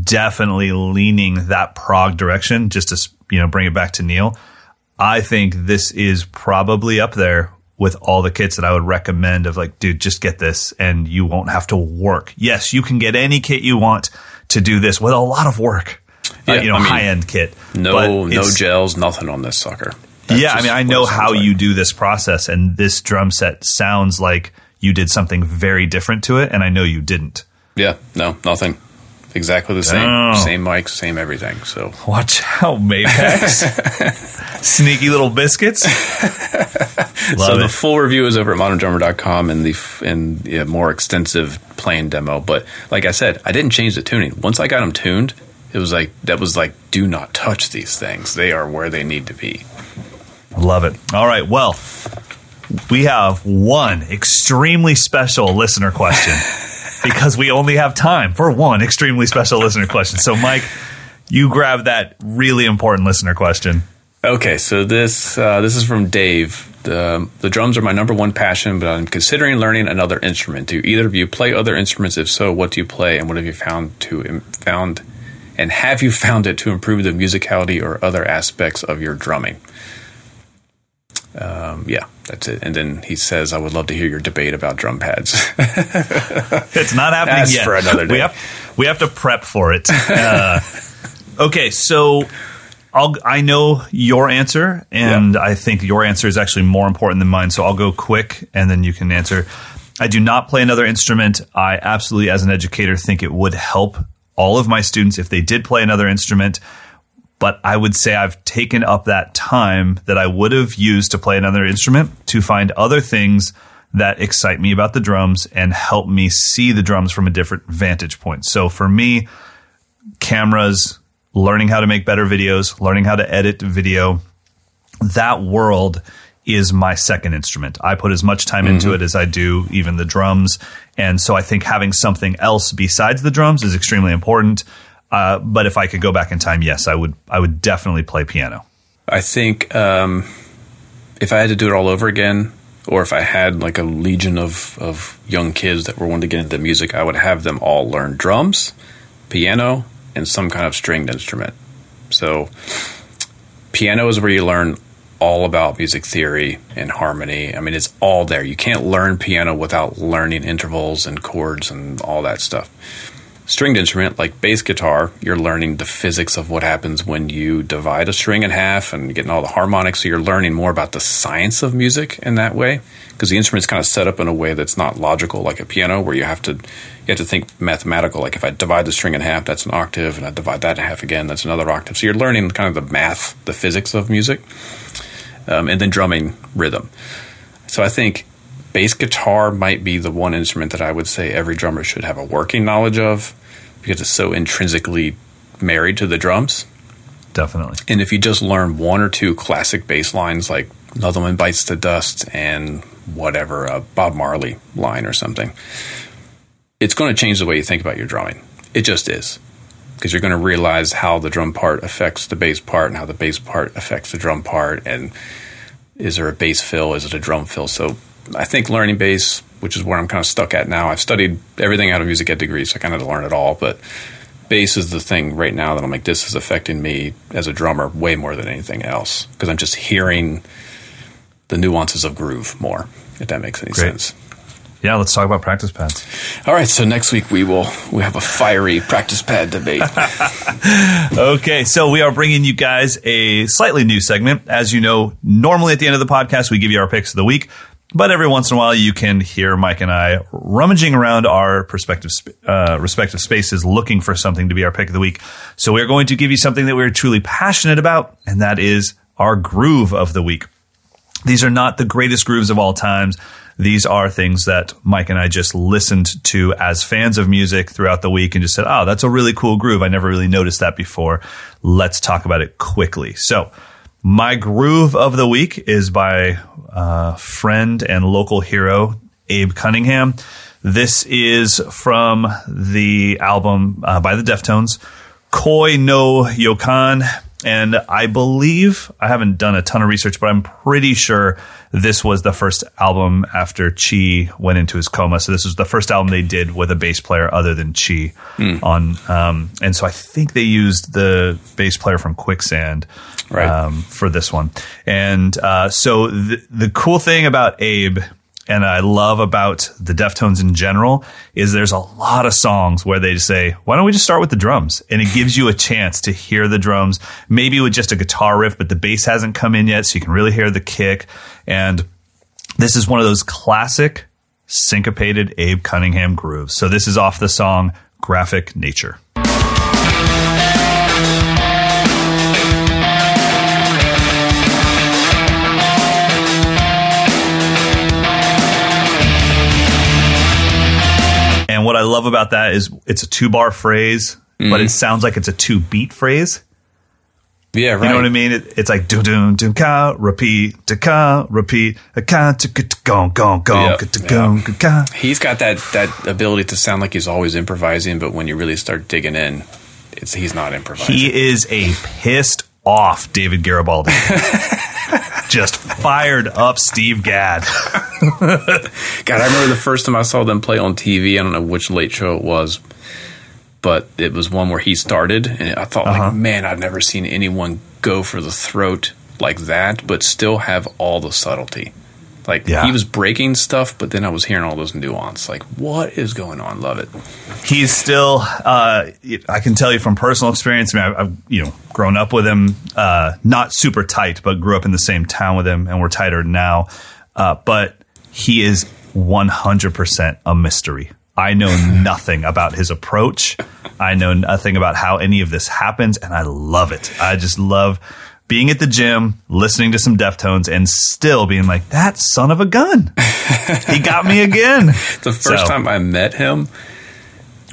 definitely leaning that prog direction. Just to you know, bring it back to Neil. I think this is probably up there with all the kits that I would recommend. Of like, dude, just get this, and you won't have to work. Yes, you can get any kit you want to do this with a lot of work. Uh, you know, I mean, high end kit. No no gels, nothing on this sucker. That's yeah, I mean, I know how like. you do this process, and this drum set sounds like you did something very different to it, and I know you didn't. Yeah, no, nothing. Exactly the same. Oh. Same mics, same everything. So Watch out, Mapex. Sneaky little biscuits. So the full review is over at moderndrummer.com and the and yeah, more extensive playing demo. But like I said, I didn't change the tuning. Once I got them tuned, it was like that was like do not touch these things. They are where they need to be. Love it. All right. Well, we have one extremely special listener question because we only have time for one extremely special listener question. So, Mike, you grab that really important listener question. Okay, so this uh, this is from Dave. The the drums are my number one passion, but I'm considering learning another instrument. Do either of you play other instruments? If so, what do you play, and what have you found to found, and have you found it to improve the musicality or other aspects of your drumming? Um, yeah, that's it. And then he says, "I would love to hear your debate about drum pads." It's not happening That's yet. for another We day. have we have to prep for it. Uh, okay, so I'll I know your answer, and I think your answer is actually more important than mine. So I'll go quick, and then you can answer. I do not play another instrument. I absolutely, as an educator, think it would help all of my students if they did play another instrument. But I would say I've taken up that time that I would have used to play another instrument to find other things that excite me about the drums and help me see the drums from a different vantage point. So for me, cameras, learning how to make better videos, learning how to edit video, that world is my second instrument. I put as much time into it as I do even the drums. And so I think having something else besides the drums is extremely important. Uh, but if I could go back in time, yes, I would. I would definitely play piano. I think um, if I had to do it all over again, or if I had like a legion of, of young kids that were wanting to get into music, I would have them all learn drums, piano, and some kind of stringed instrument. So, piano is where you learn all about music theory and harmony. I mean, it's all there. You can't learn piano without learning intervals and chords and all that stuff stringed instrument like bass guitar, you're learning the physics of what happens when you divide a string in half and getting all the harmonics. So you're learning more about the science of music in that way because the instrument's kind of set up in a way that's not logical like a piano where you have to you have to think mathematical. Like if I divide the string in half, that's an octave, and I divide that in half again, that's another octave. So you're learning kind of the math, the physics of music, um, and then drumming rhythm. So I think bass guitar might be the one instrument that I would say every drummer should have a working knowledge of because it's so intrinsically married to the drums. Definitely. And if you just learn one or two classic bass lines like Another One Bites the Dust and whatever, a Bob Marley line or something, it's going to change the way you think about your drumming. It just is. Because you're going to realize how the drum part affects the bass part and how the bass part affects the drum part. And is there a bass fill? Is it a drum fill? So I think learning bass, which is where I'm kind of stuck at now, I've studied everything out of music ed degrees, so I kind of had to learn it all. But bass is the thing right now that I'm like, this is affecting me as a drummer way more than anything else because I'm just hearing the nuances of groove more, if that makes any Great. sense. Yeah, let's talk about practice pads. All right, so next week we will we have a fiery practice pad debate. Okay, so we are bringing you guys a slightly new segment. As you know, normally at the end of the podcast, we give you our picks of the week. But every once in a while, you can hear Mike and I rummaging around our perspective, sp- uh, respective spaces looking for something to be our pick of the week. So we're going to give you something that we're truly passionate about, and that is our groove of the week. These are not the greatest grooves of all times. These are things that Mike and I just listened to as fans of music throughout the week and just said, oh, that's a really cool groove. I never really noticed that before. Let's talk about it quickly. So, My groove of the week is by uh, friend and local hero Abe Cunningham. This is from the album uh, by the Deftones, Koi no Yokan. And I believe, I haven't done a ton of research, but I'm pretty sure this was the first album after Chi went into his coma. So this was the first album they did with a bass player other than Chi on. Um, and so I think they used the bass player from Quicksand Right. um, for this one. And uh, so the, the cool thing about Abe and I love about the Deftones in general is there's a lot of songs where they say, why don't we just start with the drums? And it gives you a chance to hear the drums, maybe with just a guitar riff, but the bass hasn't come in yet, so you can really hear the kick. And this is one of those classic syncopated Abe Cunningham grooves. So this is off the song Graphic Nature. And what I love about that is it's a two bar phrase, but it mm. sounds like it's a two beat phrase. Yeah, right. You know what I mean? It, it's like do do do ka repeat to ka repeat a ka to gong gong gong Yeah. ka to gong ka. He's got that that ability to sound like he's always improvising, but when you really start digging in, it's he's not improvising. He is a pissed off David Garibaldi. Just fired up Steve Gadd. God, I remember the first time I saw them play on TV. I don't know which late show it was, but it was one where he started, and I thought, Uh-huh. like, man, I've never seen anyone go for the throat like that, but still have all the subtlety. Like Yeah. he was breaking stuff, but then I was hearing all those nuance. Like, what is going on? Love it. He's still. Uh, I can tell you from personal experience. I mean, I've, I've you know grown up with him, uh, not super tight, but grew up in the same town with him, and we're tighter now. Uh, but he is one hundred percent a mystery. I know nothing about his approach. I know nothing about how any of this happens, and I love it. I just love being at the gym, listening to some Deftones, and still being like, "That son of a gun, he got me again." The first So- time I met him,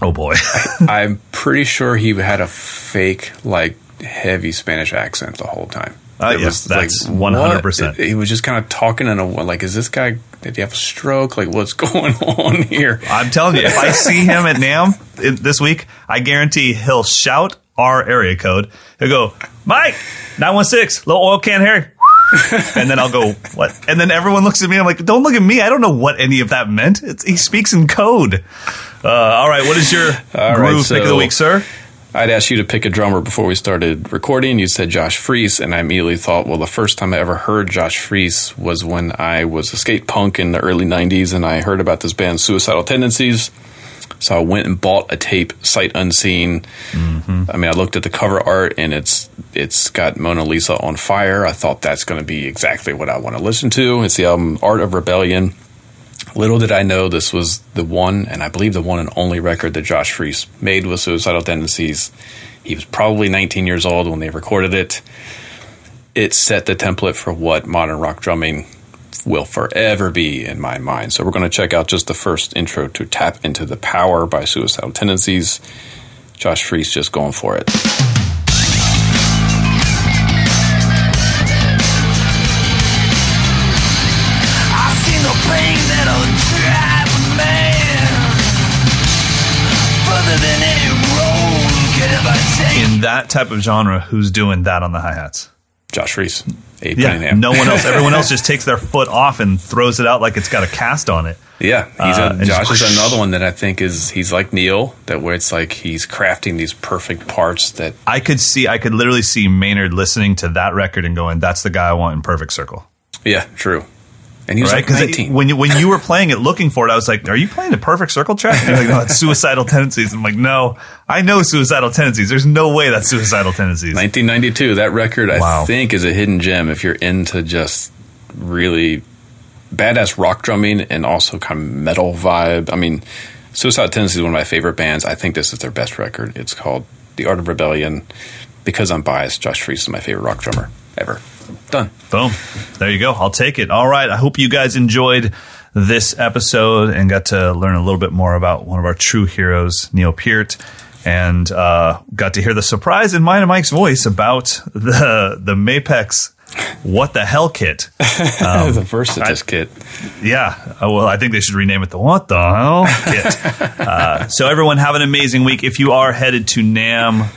Oh boy. I'm pretty sure he had a fake, like, heavy Spanish accent the whole time. Uh, It yes, was like, that's 100%. what? He was just kind of talking in a like, is this guy? Did he have a stroke? Like, what's going on here? I'm telling you, if I see him at NAMM in- this week, I guarantee he'll shout our area code. He'll go, Mike, 916, little oil can Harry. and then I'll go, what? And then everyone looks at me. I'm like, don't look at me. I don't know what any of that meant. It's, he speaks in code. Uh, all right. What is your All groove right, pick of the week, sir? I'd asked you to pick a drummer before we started recording. You said Josh Freese, and I immediately thought, well, the first time I ever heard Josh Freese was when I was a skate punk in the early '90s, and I heard about this band Suicidal Tendencies. So I went and bought a tape, sight unseen. Mm-hmm. I mean, I looked at the cover art, and it's it's got Mona Lisa on fire. I thought that's going to be exactly what I want to listen to. It's the album Art of Rebellion. Little did I know this was the one, and I believe the one and only record that Josh Freese made with Suicidal Tendencies. He was probably 19 years old when they recorded it. It set the template for what modern rock drumming will forever be in my mind. So we're going to check out just the first intro to Tap Into the Power by Suicidal Tendencies. Josh Freese just going for it. I've seen the pain that'll drive a man further than any road could ever take. In that type of genre, who's doing that on the hi hats? Josh Freese. Abe Yeah, Cunningham. no one else. Everyone else just takes their foot off and throws it out like it's got a cast on it. Yeah, he's Uh, a, and Josh is another one that I think is he's like Neil that where it's like he's crafting these perfect parts that I could see, I could literally see Maynard listening to that record and going, "That's the guy I want in Perfect Circle." yeah true, and he was Right? like Because nineteen. when you when you were playing it, looking for it, I was like, "Are you playing a Perfect Circle track?" And you're like, "No, it's Suicidal Tendencies." I'm like, "No, I know Suicidal Tendencies. There's no way that's Suicidal Tendencies." 1992, that record I Wow. think is a hidden gem if you're into just really badass rock drumming and also kind of metal vibe. I mean, Suicidal Tendencies is one of my favorite bands. I think this is their best record. It's called The Art of Rebellion. Because I'm biased, Josh Freese is my favorite rock drummer ever. Done. Boom. There you go. I'll take it. All right. I hope you guys enjoyed this episode and got to learn a little bit more about one of our true heroes, Neil Peart, and uh, got to hear the surprise in mine and Mike's voice about the the Mapex What the Hell Kit. Um, the Versatus kit. Yeah. Oh, well, I think they should rename it the What the Hell Kit. uh, so, everyone, have an amazing week. If you are headed to NAMM,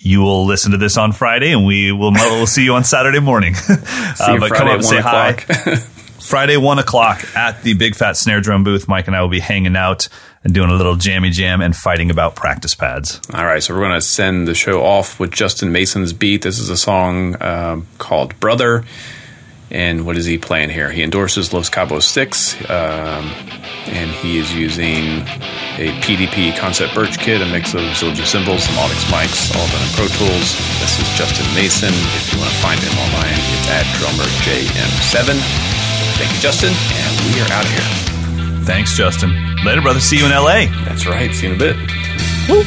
you will listen to this on Friday, and we will we'll see you on Saturday morning. uh, but Friday come up and say hi. Friday, one o'clock at the Big Fat Snare Drum booth. Mike and I will be hanging out and doing a little jammy jam and fighting about practice pads. All right, so we're going to send the show off with Justin Mason's beat. This is a song uh, called Brother. And what is he playing here? He endorses Los Cabos Sticks, um, and he is using a PDP Concept Birch kit, a mix of Zildjian cymbals, some Audix mics, all done in Pro Tools. This is Justin Mason. If you want to find him online, it's at drummer JM7. Thank you, Justin, and we are out of here. Thanks, Justin. Later, brother. See you in LA. That's right. See you in a bit. Woo.